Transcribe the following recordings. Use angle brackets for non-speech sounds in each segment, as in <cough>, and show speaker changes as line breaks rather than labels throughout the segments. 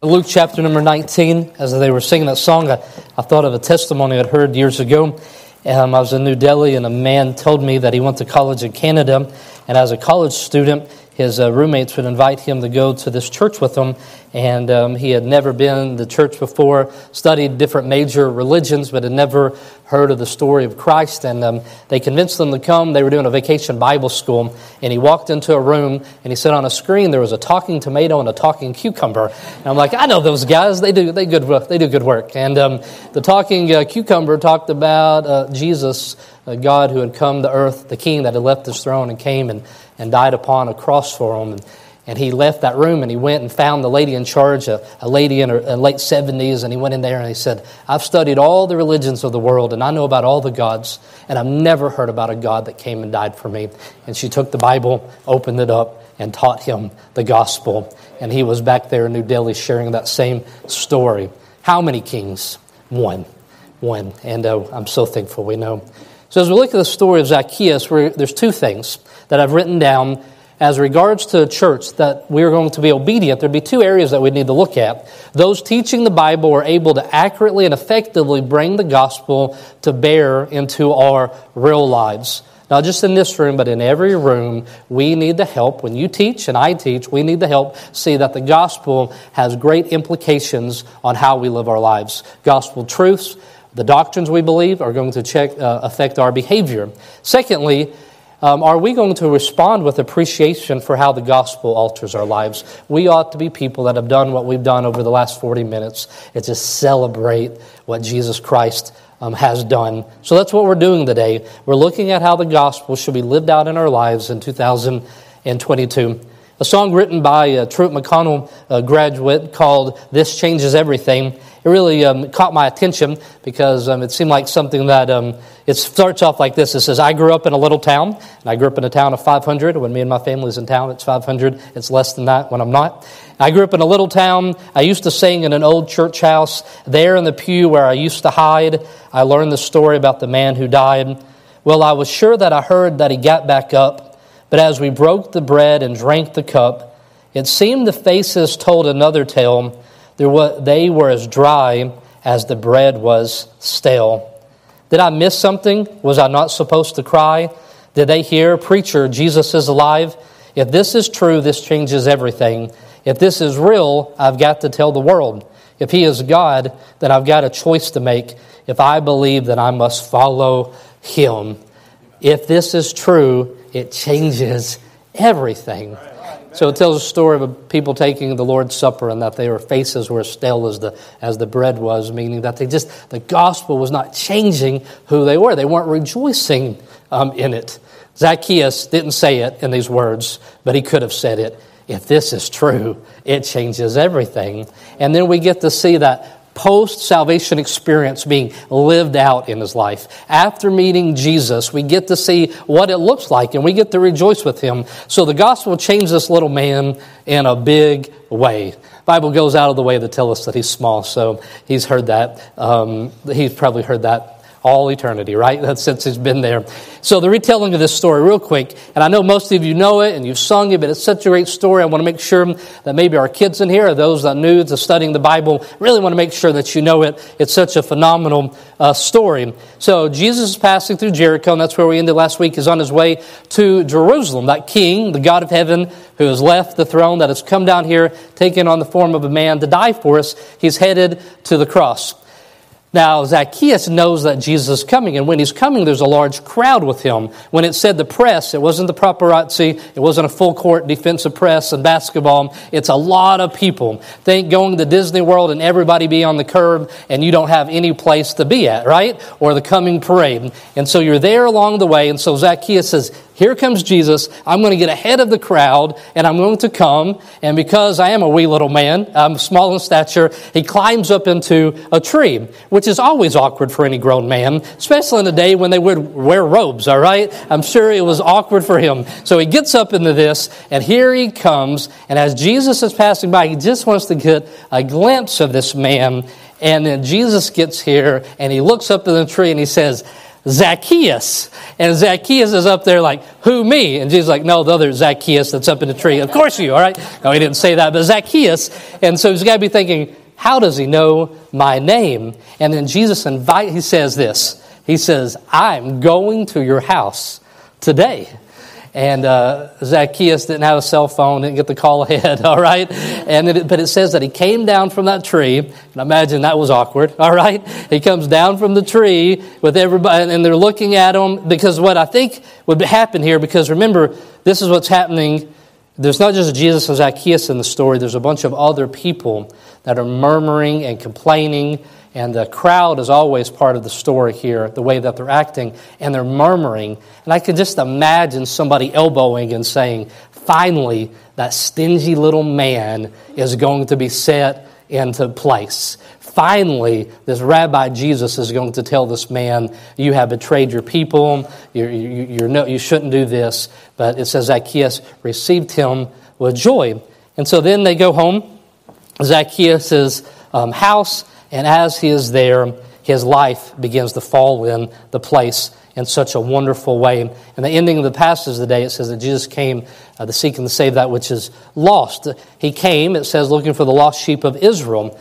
Luke chapter number 19, as they were singing that song, I, I thought of a testimony I'd heard years ago. Um, I was in New Delhi, and a man told me that he went to college in Canada, and as a college student, his uh, roommates would invite him to go to this church with them. And um, he had never been to church before, studied different major religions, but had never heard of the story of Christ. And um, they convinced him to come. They were doing a vacation Bible school. And he walked into a room and he said on a screen there was a talking tomato and a talking cucumber. And I'm like, I know those guys. They do, they good, they do good work. And um, the talking uh, cucumber talked about uh, Jesus, God who had come to earth, the king that had left his throne and came and and died upon a cross for him. And, and he left that room and he went and found the lady in charge, a, a lady in her late 70s, and he went in there and he said, I've studied all the religions of the world and I know about all the gods, and I've never heard about a God that came and died for me. And she took the Bible, opened it up, and taught him the gospel. And he was back there in New Delhi sharing that same story. How many kings? One. One. And uh, I'm so thankful we know. So as we look at the story of Zacchaeus, there's two things that I've written down as regards to church that we're going to be obedient. There'd be two areas that we need to look at. Those teaching the Bible are able to accurately and effectively bring the gospel to bear into our real lives. Not just in this room, but in every room, we need the help. When you teach and I teach, we need the help see that the gospel has great implications on how we live our lives. Gospel truths the doctrines we believe are going to check, uh, affect our behavior. Secondly, um, are we going to respond with appreciation for how the gospel alters our lives? We ought to be people that have done what we've done over the last 40 minutes. It's just celebrate what Jesus Christ um, has done. So that's what we're doing today. We're looking at how the gospel should be lived out in our lives in 2022. A song written by a Truett McConnell graduate called This Changes Everything it really um, caught my attention because um, it seemed like something that um, it starts off like this. It says, I grew up in a little town, and I grew up in a town of 500. When me and my family's in town, it's 500. It's less than that when I'm not. I grew up in a little town. I used to sing in an old church house. There in the pew where I used to hide, I learned the story about the man who died. Well, I was sure that I heard that he got back up, but as we broke the bread and drank the cup, it seemed the faces told another tale they were as dry as the bread was stale. Did I miss something? Was I not supposed to cry? Did they hear, Preacher, Jesus is alive? If this is true, this changes everything. If this is real, I've got to tell the world. If He is God, then I've got a choice to make. If I believe, then I must follow Him. If this is true, it changes everything. So it tells a story of people taking the Lord's Supper and that their faces were as stale as the, as the bread was, meaning that they just, the gospel was not changing who they were. They weren't rejoicing um, in it. Zacchaeus didn't say it in these words, but he could have said it. If this is true, it changes everything. And then we get to see that post salvation experience being lived out in his life. After meeting Jesus, we get to see what it looks like and we get to rejoice with him. So the gospel changed this little man in a big way. Bible goes out of the way to tell us that he's small, so he's heard that. Um, he's probably heard that all eternity, right? <laughs> Since he's been there. So the retelling of this story, real quick, and I know most of you know it and you've sung it, but it's such a great story. I want to make sure that maybe our kids in here, or those that new to studying the Bible, really want to make sure that you know it. It's such a phenomenal uh, story. So Jesus is passing through Jericho, and that's where we ended last week. Is on his way to Jerusalem. That King, the God of heaven, who has left the throne, that has come down here, taken on the form of a man to die for us, he's headed to the cross. Now, Zacchaeus knows that Jesus is coming, and when he's coming, there's a large crowd with him. When it said the press, it wasn't the paparazzi, it wasn't a full court defensive press and basketball. It's a lot of people. Think going to Disney World and everybody be on the curb, and you don't have any place to be at, right? Or the coming parade. And so you're there along the way, and so Zacchaeus says, here comes Jesus. I'm going to get ahead of the crowd and I'm going to come. And because I am a wee little man, I'm small in stature, he climbs up into a tree, which is always awkward for any grown man, especially in a day when they would wear robes, all right? I'm sure it was awkward for him. So he gets up into this and here he comes. And as Jesus is passing by, he just wants to get a glimpse of this man. And then Jesus gets here and he looks up to the tree and he says, Zacchaeus. And Zacchaeus is up there like, who me? And Jesus is like, no, the other Zacchaeus that's up in the tree. Of course you, all right? No, he didn't say that, but Zacchaeus. And so he's got to be thinking, how does he know my name? And then Jesus invite, he says this. He says, I'm going to your house today. And uh, Zacchaeus didn't have a cell phone, didn't get the call ahead, <laughs> all right? And it, but it says that he came down from that tree, and imagine that was awkward, <laughs> all right? He comes down from the tree with everybody, and they're looking at him because what I think would happen here, because remember, this is what's happening. There's not just Jesus and Zacchaeus in the story, there's a bunch of other people that are murmuring and complaining and the crowd is always part of the story here, the way that they're acting, and they're murmuring. And I can just imagine somebody elbowing and saying, finally, that stingy little man is going to be set into place. Finally, this Rabbi Jesus is going to tell this man, You have betrayed your people, you're, you're no, you shouldn't do this. But it says Zacchaeus received him with joy. And so then they go home. Zacchaeus' um, house and as he is there, his life begins to fall in the place in such a wonderful way. And the ending of the passage today, it says that Jesus came uh, to seek and to save that which is lost. He came, it says, looking for the lost sheep of Israel.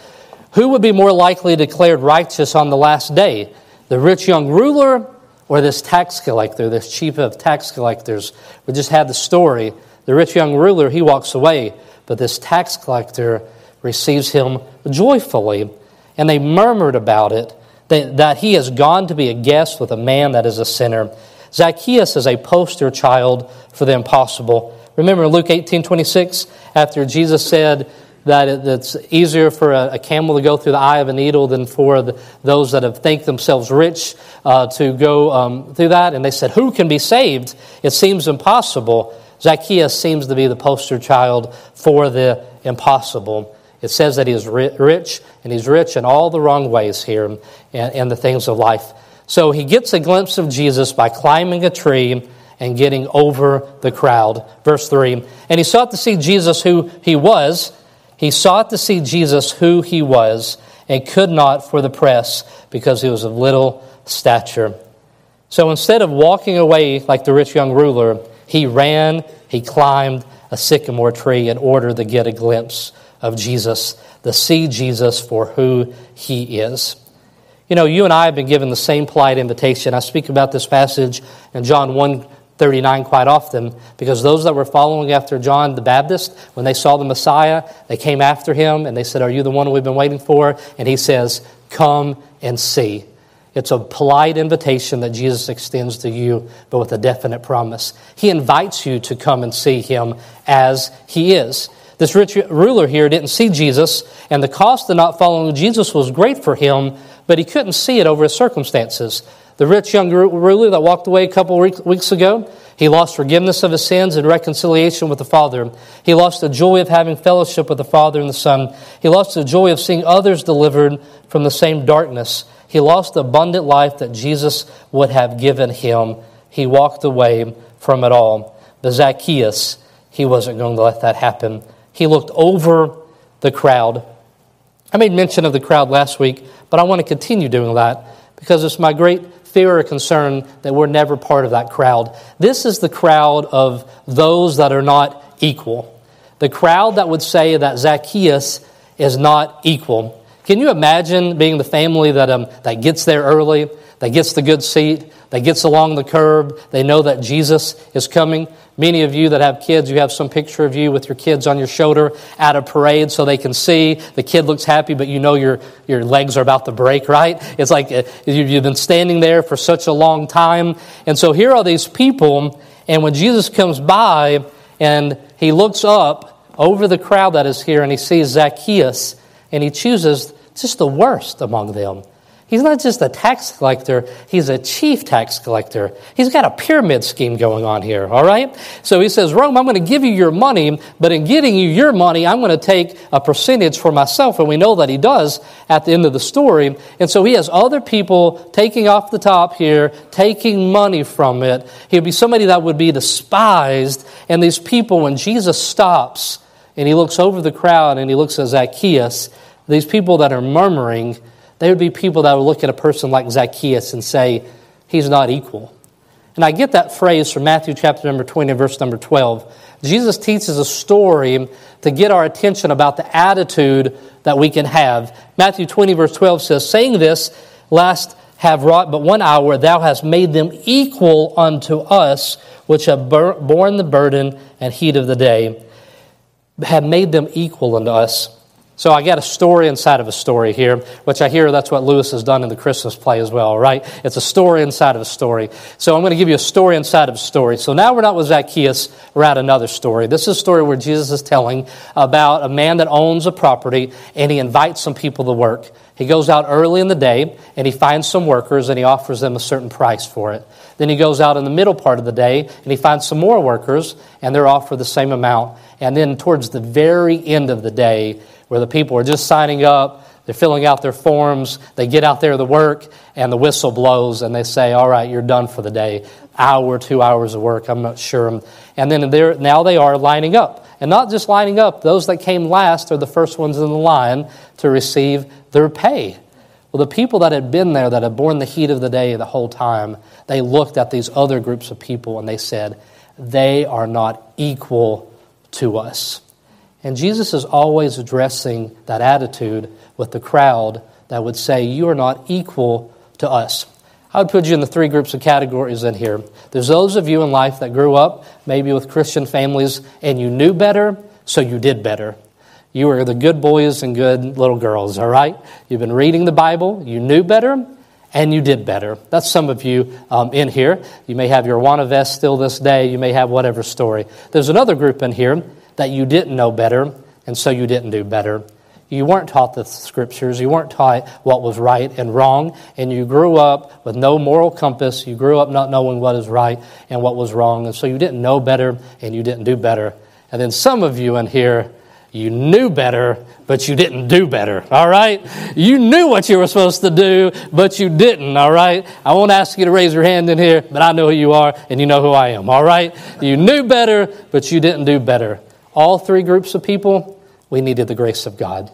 Who would be more likely declared righteous on the last day? The rich young ruler or this tax collector, this chief of tax collectors? We just had the story. The rich young ruler, he walks away, but this tax collector receives him joyfully and they murmured about it, that, he has gone to be a guest with a man that is a sinner. Zacchaeus is a poster child for the impossible. Remember Luke 18 26, after Jesus said that it's easier for a, a, camel to go through the eye of a needle than for the, those that have think themselves rich uh, to go um, through that. And they said, Who can be saved? It seems impossible. Zacchaeus seems to be the poster child for the impossible. It says that he is rich, and he's rich in all the wrong ways here and, the things of life. So he gets a glimpse of Jesus by climbing a tree and getting over the crowd. Verse 3 And he sought to see Jesus who he was. He sought to see Jesus who he was, and could not for the press because he was of little stature. So instead of walking away like the rich young ruler, he ran, he climbed a sycamore tree in order to get a glimpse of Jesus, the see Jesus for who he is. You know, you and I have been given the same polite invitation. I speak about this passage in John 1 39 quite often because those that were following after John the Baptist, when they saw the Messiah, they came after him and they said, Are you the one we've been waiting for? And he says, Come and see. It's a polite invitation that Jesus extends to you, but with a definite promise. He invites you to come and see him as he is. This rich ruler here didn't see Jesus, and the cost of not following Jesus was great for him, but he couldn't see it over his circumstances. The rich young ruler that walked away a couple weeks ago, he lost forgiveness of his sins and reconciliation with the Father. He lost the joy of having fellowship with the Father and the Son. He lost the joy of seeing others delivered from the same darkness. He lost the abundant life that Jesus would have given him. He walked away from it all. But Zacchaeus, he wasn't going to let that happen. He looked over the crowd. I made mention of the crowd last week, but I want to continue doing that because it's my great fear or concern that we're never part of that crowd. This is the crowd of those that are not equal. The crowd that would say that Zacchaeus is not equal. Can you imagine being the family that, um, that gets there early, that gets the good seat, that gets along the curb, they know that Jesus is coming? Many of you that have kids, you have some picture of you with your kids on your shoulder at a parade so they can see. The kid looks happy, but you know your, your legs are about to break, right? It's like uh, you've been standing there for such a long time. And so here are these people, and when Jesus comes by and he looks up over the crowd that is here and he sees Zacchaeus, and he chooses just the worst among them. He's not just a tax collector, he's a chief tax collector. He's got a pyramid scheme going on here, all right? So he says, Rome, I'm going to give you your money, but in getting you your money, I'm going to take a percentage for myself. And we know that he does at the end of the story. And so he has other people taking off the top here, taking money from it. He'd be somebody that would be despised. And these people, when Jesus stops and he looks over the crowd and he looks at Zacchaeus, these people that are murmuring, they would be people that would look at a person like Zacchaeus and say, he's not equal. And I get that phrase from Matthew chapter number 20, verse number 12. Jesus teaches a story to get our attention about the attitude that we can have. Matthew 20, verse 12 says, Saying this, last have wrought but one hour, thou hast made them equal unto us, which have borne the burden and heat of the day, have made them equal unto us. So I got a story inside of a story here, which I hear that's what Lewis has done in the Christmas play as well, right? It's a story inside of a story. So I'm going to give you a story inside of a story. So now we're not with Zacchaeus, we're at another story. This is a story where Jesus is telling about a man that owns a property and he invites some people to work. He goes out early in the day and he finds some workers and he offers them a certain price for it. Then he goes out in the middle part of the day and he finds some more workers and they're offered the same amount. And then towards the very end of the day, where the people are just signing up, they're filling out their forms, they get out there to work, and the whistle blows, and they say, All right, you're done for the day. Hour, two hours of work, I'm not sure. And then now they are lining up. And not just lining up, those that came last are the first ones in the line to receive their pay. Well, the people that had been there, that had borne the heat of the day the whole time, they looked at these other groups of people and they said, They are not equal to us. And Jesus is always addressing that attitude with the crowd that would say, You are not equal to us. I would put you in the three groups of categories in here. There's those of you in life that grew up maybe with Christian families and you knew better, so you did better. You were the good boys and good little girls, all right? You've been reading the Bible, you knew better, and you did better. That's some of you um, in here. You may have your Awana vest still this day, you may have whatever story. There's another group in here that you didn't know better, and so you didn't do better. You weren't taught the scriptures. You weren't taught what was right and wrong. And you grew up with no moral compass. You grew up not knowing what is right and what was wrong. And so you didn't know better and you didn't do better. And then some of you in here, you knew better, but you didn't do better. All right? You knew what you were supposed to do, but you didn't. All right? I won't ask you to raise your hand in here, but I know who you are and you know who I am. All right? You knew better, but you didn't do better all three groups of people, we needed the grace of God.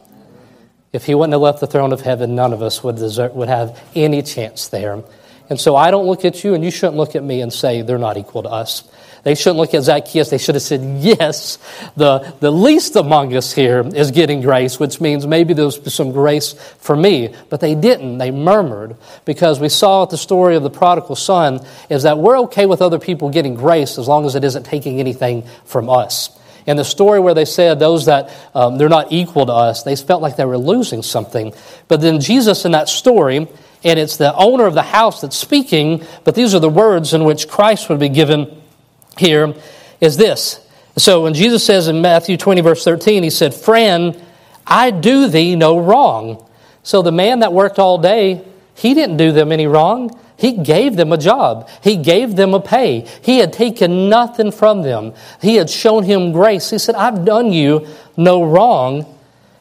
If he wouldn't have left the throne of heaven, none of us would, deserve, would have any chance there. And so I don't look at you, and you shouldn't look at me and say they're not equal to us. They shouldn't look at Zacchaeus. They should have said, Yes, the, the least among us here is getting grace, which means maybe there's some grace for me. But they didn't. They murmured because we saw at the story of the prodigal son is that we're okay with other people getting grace as long as it isn't taking anything from us. In the story where they said those that um, they're not equal to us, they felt like they were losing something. But then Jesus in that story, and it's the owner of the house that's speaking, but these are the words in which Christ would be given here, is this. So when Jesus says in Matthew 20, verse 13, he said, Friend, I do thee no wrong. So the man that worked all day, he didn't do them any wrong. He gave them a job. He gave them a pay. He had taken nothing from them. He had shown him grace. He said, I've done you no wrong.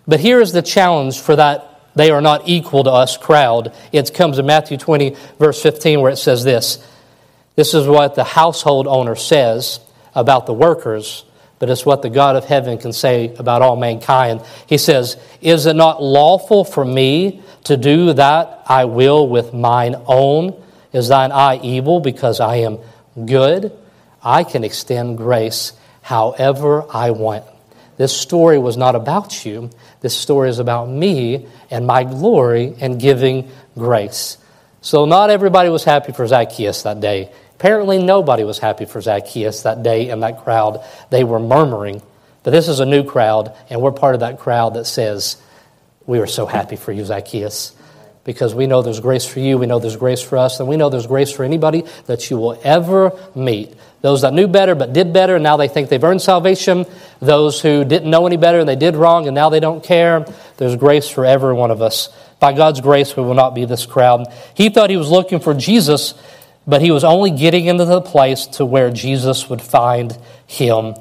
But here is the challenge for that they are not equal to us crowd. It comes in Matthew 20, verse 15, where it says this. This is what the household owner says about the workers, but it's what the God of heaven can say about all mankind. He says, Is it not lawful for me to do that I will with mine own? Is thine eye evil because I am good? I can extend grace however I want. This story was not about you. This story is about me and my glory and giving grace. So, not everybody was happy for Zacchaeus that day. Apparently, nobody was happy for Zacchaeus that day in that crowd. They were murmuring. But this is a new crowd, and we're part of that crowd that says, We are so happy for you, Zacchaeus because we know there's grace for you, we know there's grace for us, and we know there's grace for anybody that you will ever meet. Those that knew better but did better, and now they think they've earned salvation. Those who didn't know any better and they did wrong, and now they don't care. There's grace for every one of us. By God's grace, we will not be this crowd. He thought he was looking for Jesus, but he was only getting into the place to where Jesus would find him.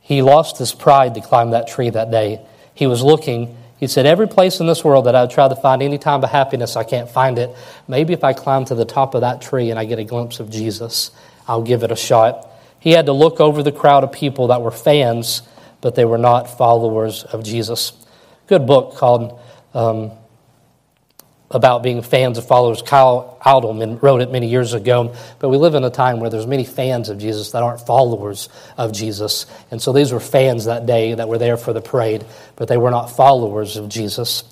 He lost his pride to climb that tree that day. He was looking he said, Every place in this world that I try to find any time of happiness, I can't find it. Maybe if I climb to the top of that tree and I get a glimpse of Jesus, I'll give it a shot. He had to look over the crowd of people that were fans, but they were not followers of Jesus. Good book called um, about being fans of followers. Kyle Idleman wrote it many years ago. But we live in a time where there's many fans of Jesus that aren't followers of Jesus. And so these were fans that day that were there for the parade, but they were not followers of Jesus.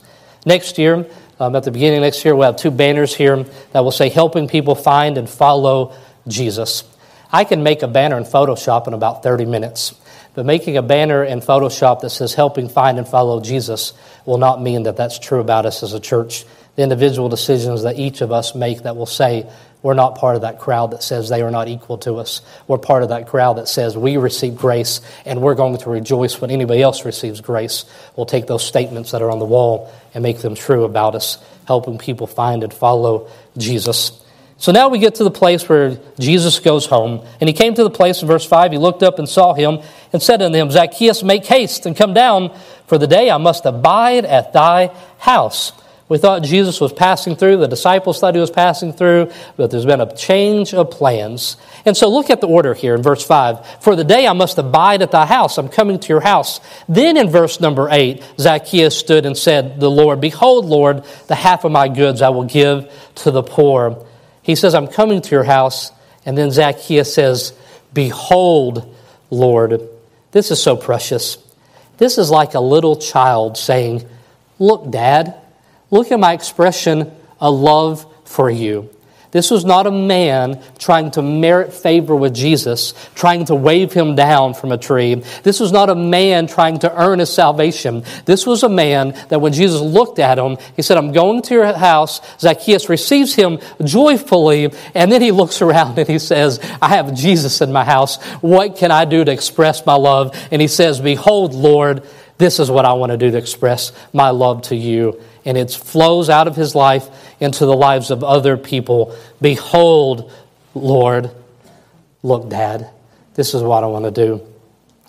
Next year, um, at the beginning of next year, we'll have two banners here that will say, Helping People Find and Follow Jesus. I can make a banner in Photoshop in about 30 minutes. But making a banner in Photoshop that says helping find and follow Jesus will not mean that that's true about us as a church. The individual decisions that each of us make that will say we're not part of that crowd that says they are not equal to us. We're part of that crowd that says we receive grace and we're going to rejoice when anybody else receives grace. We'll take those statements that are on the wall and make them true about us, helping people find and follow Jesus. So now we get to the place where Jesus goes home. And he came to the place in verse 5. He looked up and saw him and said unto him, Zacchaeus, make haste and come down, for the day I must abide at thy house. We thought Jesus was passing through, the disciples thought he was passing through, but there's been a change of plans. And so look at the order here in verse 5. For the day I must abide at thy house, I'm coming to your house. Then in verse number 8, Zacchaeus stood and said, The Lord, Behold, Lord, the half of my goods I will give to the poor. He says, I'm coming to your house. And then Zacchaeus says, Behold, Lord. This is so precious. This is like a little child saying, Look, Dad, look at my expression, a love for you. This was not a man trying to merit favor with Jesus, trying to wave him down from a tree. This was not a man trying to earn his salvation. This was a man that when Jesus looked at him, he said, I'm going to your house. Zacchaeus receives him joyfully, and then he looks around and he says, I have Jesus in my house. What can I do to express my love? And he says, Behold, Lord, this is what I want to do to express my love to you. And it flows out of his life into the lives of other people. Behold, Lord, look, Dad, this is what I want to do.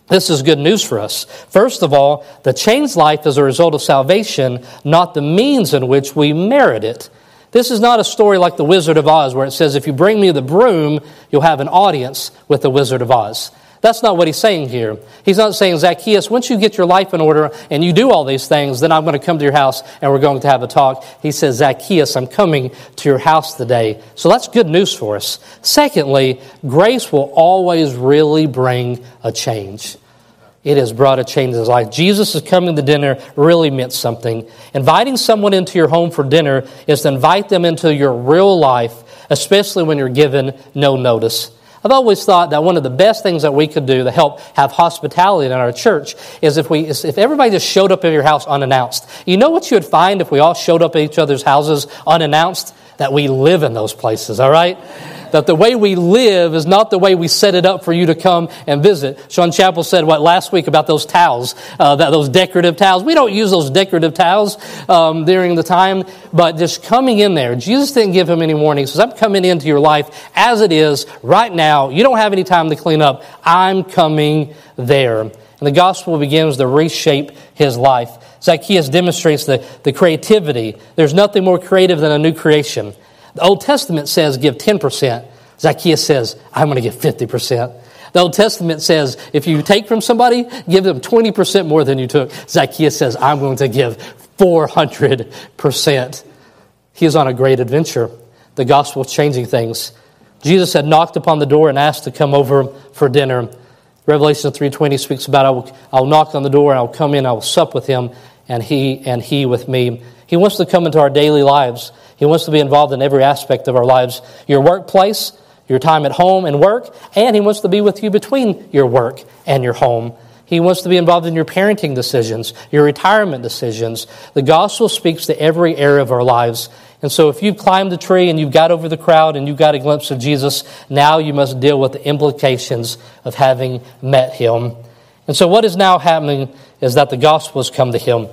This is good news for us. First of all, the changed life is a result of salvation, not the means in which we merit it. This is not a story like The Wizard of Oz, where it says, if you bring me the broom, you'll have an audience with the Wizard of Oz. That's not what he's saying here. He's not saying, Zacchaeus, once you get your life in order and you do all these things, then I'm going to come to your house and we're going to have a talk. He says, Zacchaeus, I'm coming to your house today. So that's good news for us. Secondly, grace will always really bring a change. It has brought a change in his life. Jesus is coming to dinner really meant something. Inviting someone into your home for dinner is to invite them into your real life, especially when you're given no notice. I've always thought that one of the best things that we could do to help have hospitality in our church is if we, if everybody just showed up at your house unannounced. You know what you would find if we all showed up at each other's houses unannounced? That we live in those places, all right? that the way we live is not the way we set it up for you to come and visit. Sean Chappell said what last week about those towels, uh, that those decorative towels. We don't use those decorative towels um, during the time, but just coming in there. Jesus didn't give him any warning. He says, I'm coming into your life as it is right now. You don't have any time to clean up. I'm coming there. And the gospel begins to reshape his life. Zacchaeus demonstrates the, the creativity. There's nothing more creative than a new creation. The Old Testament says give 10%. Zacchaeus says, I'm going to give 50%. The Old Testament says if you take from somebody, give them 20% more than you took. Zacchaeus says, I'm going to give 400%. He is on a great adventure. The gospel is changing things. Jesus had knocked upon the door and asked to come over for dinner. Revelation 3.20 speaks about, I will, I will knock on the door and I will come in, I will sup with him, and he and he with me. He wants to come into our daily lives. He wants to be involved in every aspect of our lives your workplace, your time at home and work, and He wants to be with you between your work and your home. He wants to be involved in your parenting decisions, your retirement decisions. The gospel speaks to every area of our lives. And so, if you've climbed the tree and you've got over the crowd and you've got a glimpse of Jesus, now you must deal with the implications of having met him. And so, what is now happening is that the gospel has come to him.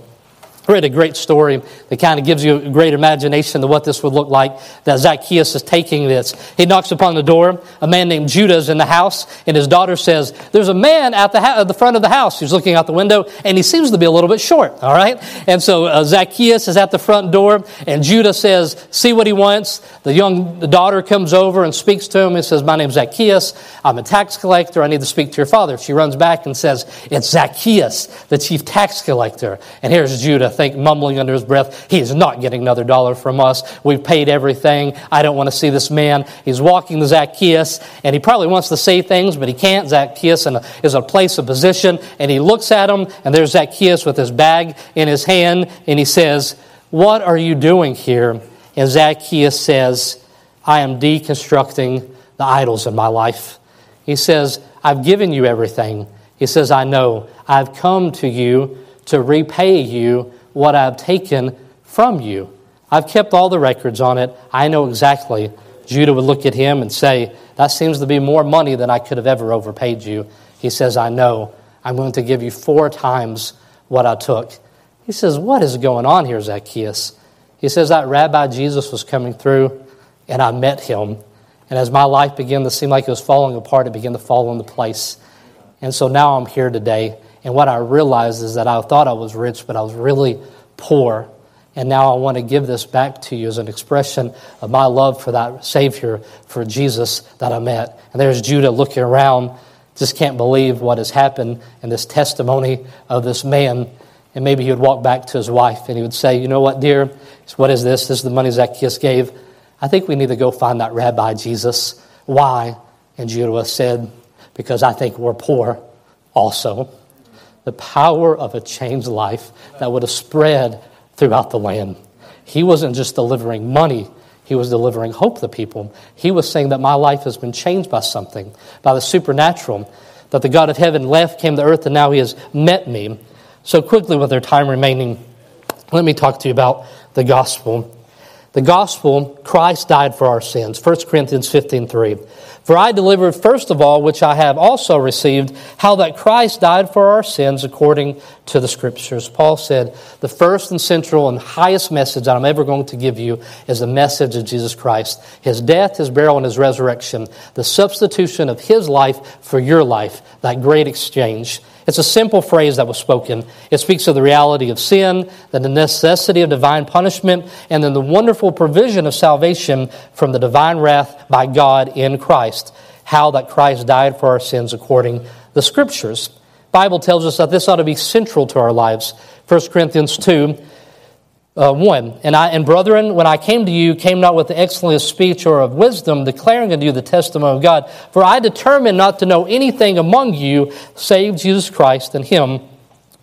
Read a great story that kind of gives you a great imagination of what this would look like. That Zacchaeus is taking this. He knocks upon the door. A man named Judah is in the house, and his daughter says, There's a man at the, ha- at the front of the house who's looking out the window, and he seems to be a little bit short, all right? And so uh, Zacchaeus is at the front door, and Judah says, See what he wants. The young daughter comes over and speaks to him and says, My name's Zacchaeus. I'm a tax collector. I need to speak to your father. She runs back and says, It's Zacchaeus, the chief tax collector. And here's Judah think, mumbling under his breath, he is not getting another dollar from us. We've paid everything. I don't want to see this man. He's walking to Zacchaeus, and he probably wants to say things, but he can't. Zacchaeus is a place of position, and he looks at him, and there's Zacchaeus with his bag in his hand, and he says, What are you doing here? And Zacchaeus says, I am deconstructing the idols in my life. He says, I've given you everything. He says, I know. I've come to you to repay you what I've taken from you. I've kept all the records on it. I know exactly. Judah would look at him and say, That seems to be more money than I could have ever overpaid you. He says, I know. I'm going to give you four times what I took. He says, What is going on here, Zacchaeus? He says, That Rabbi Jesus was coming through, and I met him. And as my life began to seem like it was falling apart, it began to fall into place. And so now I'm here today. And what I realized is that I thought I was rich, but I was really poor. And now I want to give this back to you as an expression of my love for that Savior, for Jesus that I met. And there's Judah looking around, just can't believe what has happened in this testimony of this man. And maybe he would walk back to his wife and he would say, You know what, dear? What is this? This is the money Zacchaeus gave. I think we need to go find that rabbi Jesus. Why? And Judah said, Because I think we're poor also the power of a changed life that would have spread throughout the land. He wasn't just delivering money, he was delivering hope to people. He was saying that my life has been changed by something, by the supernatural, that the God of heaven left, came to earth, and now he has met me. So, quickly, with our time remaining, let me talk to you about the gospel. The gospel, Christ died for our sins. 1 Corinthians 15 3. For I delivered first of all, which I have also received, how that Christ died for our sins according to the Scriptures. Paul said, The first and central and highest message that I'm ever going to give you is the message of Jesus Christ. His death, His burial, and His resurrection. The substitution of His life for your life. That great exchange. It's a simple phrase that was spoken. It speaks of the reality of sin, the necessity of divine punishment, and then the wonderful provision of salvation from the divine wrath by God in Christ. How that Christ died for our sins according the Scriptures. Bible tells us that this ought to be central to our lives. 1 Corinthians 2 uh, 1. And, I, and brethren, when I came to you, came not with the excellence of speech or of wisdom, declaring unto you the testimony of God. For I determined not to know anything among you save Jesus Christ and Him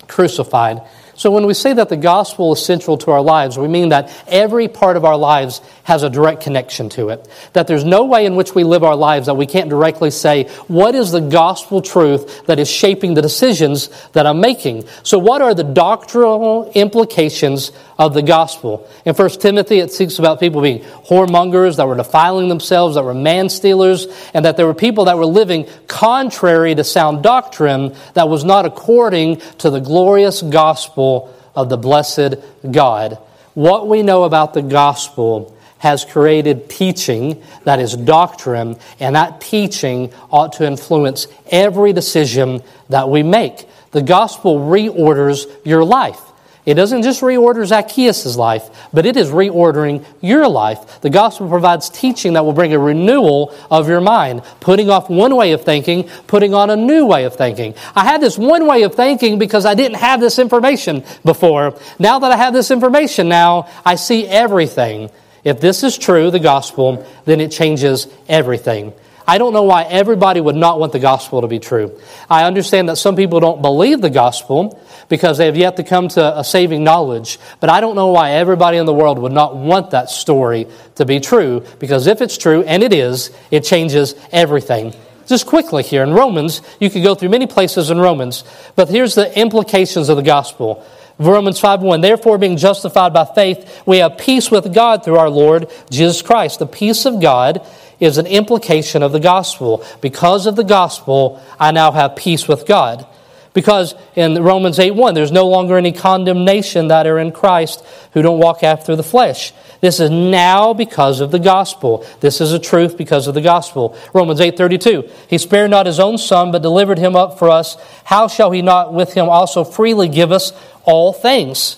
crucified. So when we say that the gospel is central to our lives, we mean that every part of our lives has a direct connection to it. That there's no way in which we live our lives that we can't directly say, what is the gospel truth that is shaping the decisions that I'm making? So what are the doctrinal implications of the gospel? In 1 Timothy, it speaks about people being whoremongers, that were defiling themselves, that were man stealers, and that there were people that were living contrary to sound doctrine that was not according to the glorious gospel of the blessed God. What we know about the gospel has created teaching that is doctrine, and that teaching ought to influence every decision that we make. The gospel reorders your life. It doesn't just reorder Zacchaeus' life, but it is reordering your life. The gospel provides teaching that will bring a renewal of your mind, putting off one way of thinking, putting on a new way of thinking. I had this one way of thinking because I didn't have this information before. Now that I have this information now, I see everything. If this is true, the gospel, then it changes everything. I don't know why everybody would not want the gospel to be true. I understand that some people don't believe the gospel because they have yet to come to a saving knowledge, but I don't know why everybody in the world would not want that story to be true because if it's true, and it is, it changes everything. Just quickly here in Romans, you could go through many places in Romans, but here's the implications of the gospel. Romans 5 1. Therefore, being justified by faith, we have peace with God through our Lord Jesus Christ. The peace of God is an implication of the gospel. Because of the gospel, I now have peace with God. Because in Romans 8 1, there's no longer any condemnation that are in Christ who don't walk after the flesh. This is now because of the gospel. This is a truth because of the gospel. Romans 8:32. He spared not his own son but delivered him up for us. How shall he not with him also freely give us all things?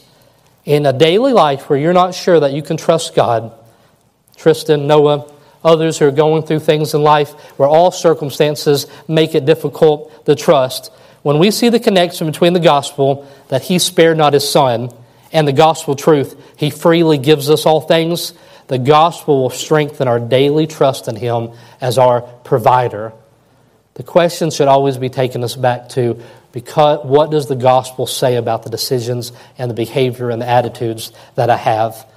In a daily life where you're not sure that you can trust God, Tristan, Noah, others who are going through things in life where all circumstances make it difficult to trust. When we see the connection between the gospel, that he spared not his son, and the gospel truth, He freely gives us all things. The gospel will strengthen our daily trust in Him as our provider. The question should always be taking us back to because what does the gospel say about the decisions and the behavior and the attitudes that I have?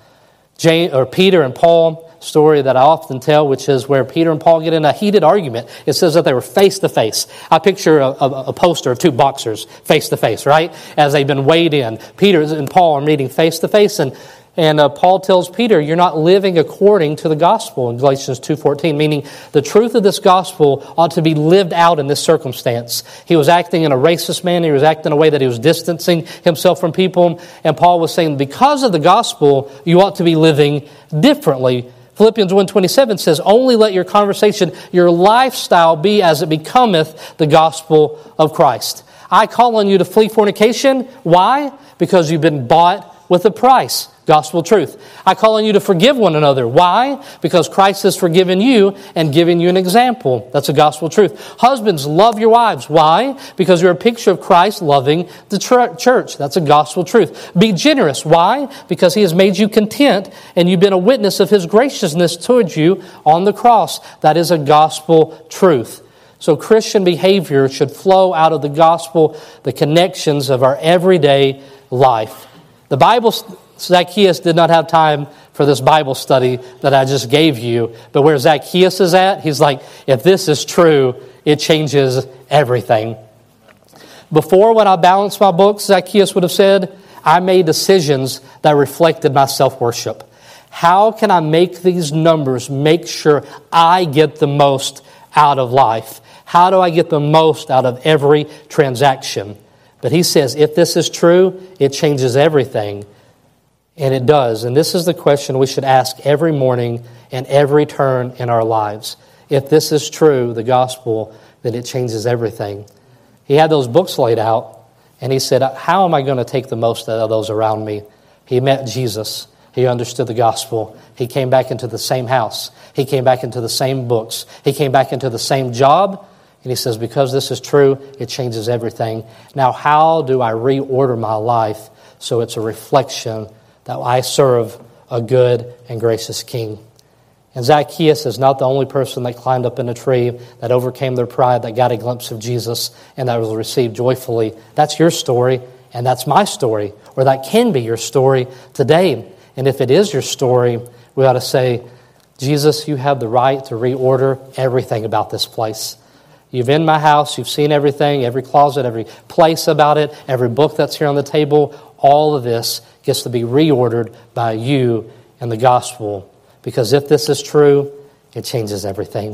Jane, or Peter and Paul story that I often tell, which is where Peter and Paul get in a heated argument. It says that they were face to face. I picture a, a, a, poster of two boxers face to face, right? As they've been weighed in. Peter and Paul are meeting face to face, and and uh, Paul tells Peter, you're not living according to the gospel in Galatians 2.14, meaning the truth of this gospel ought to be lived out in this circumstance. He was acting in a racist manner. He was acting in a way that he was distancing himself from people. And Paul was saying, because of the gospel, you ought to be living differently. Philippians 1.27 says, only let your conversation, your lifestyle be as it becometh the gospel of Christ. I call on you to flee fornication. Why? Because you've been bought with a price. Gospel truth. I call on you to forgive one another. Why? Because Christ has forgiven you and given you an example. That's a gospel truth. Husbands, love your wives. Why? Because you're a picture of Christ loving the church. That's a gospel truth. Be generous. Why? Because he has made you content and you've been a witness of his graciousness towards you on the cross. That is a gospel truth. So Christian behavior should flow out of the gospel, the connections of our everyday life. The Bible Zacchaeus did not have time for this Bible study that I just gave you. But where Zacchaeus is at, he's like, if this is true, it changes everything. Before, when I balanced my books, Zacchaeus would have said, I made decisions that reflected my self worship. How can I make these numbers make sure I get the most out of life? How do I get the most out of every transaction? But he says, if this is true, it changes everything. And it does. And this is the question we should ask every morning and every turn in our lives. If this is true, the gospel, then it changes everything. He had those books laid out, and he said, How am I going to take the most out of those around me? He met Jesus. He understood the gospel. He came back into the same house. He came back into the same books. He came back into the same job. And he says, Because this is true, it changes everything. Now, how do I reorder my life so it's a reflection that I serve a good and gracious king. And Zacchaeus is not the only person that climbed up in a tree, that overcame their pride, that got a glimpse of Jesus, and that was received joyfully. That's your story, and that's my story, or that can be your story today. And if it is your story, we ought to say, Jesus, you have the right to reorder everything about this place. You've in my house, you've seen everything, every closet, every place about it, every book that's here on the table, all of this gets to be reordered by you and the gospel. Because if this is true, it changes everything.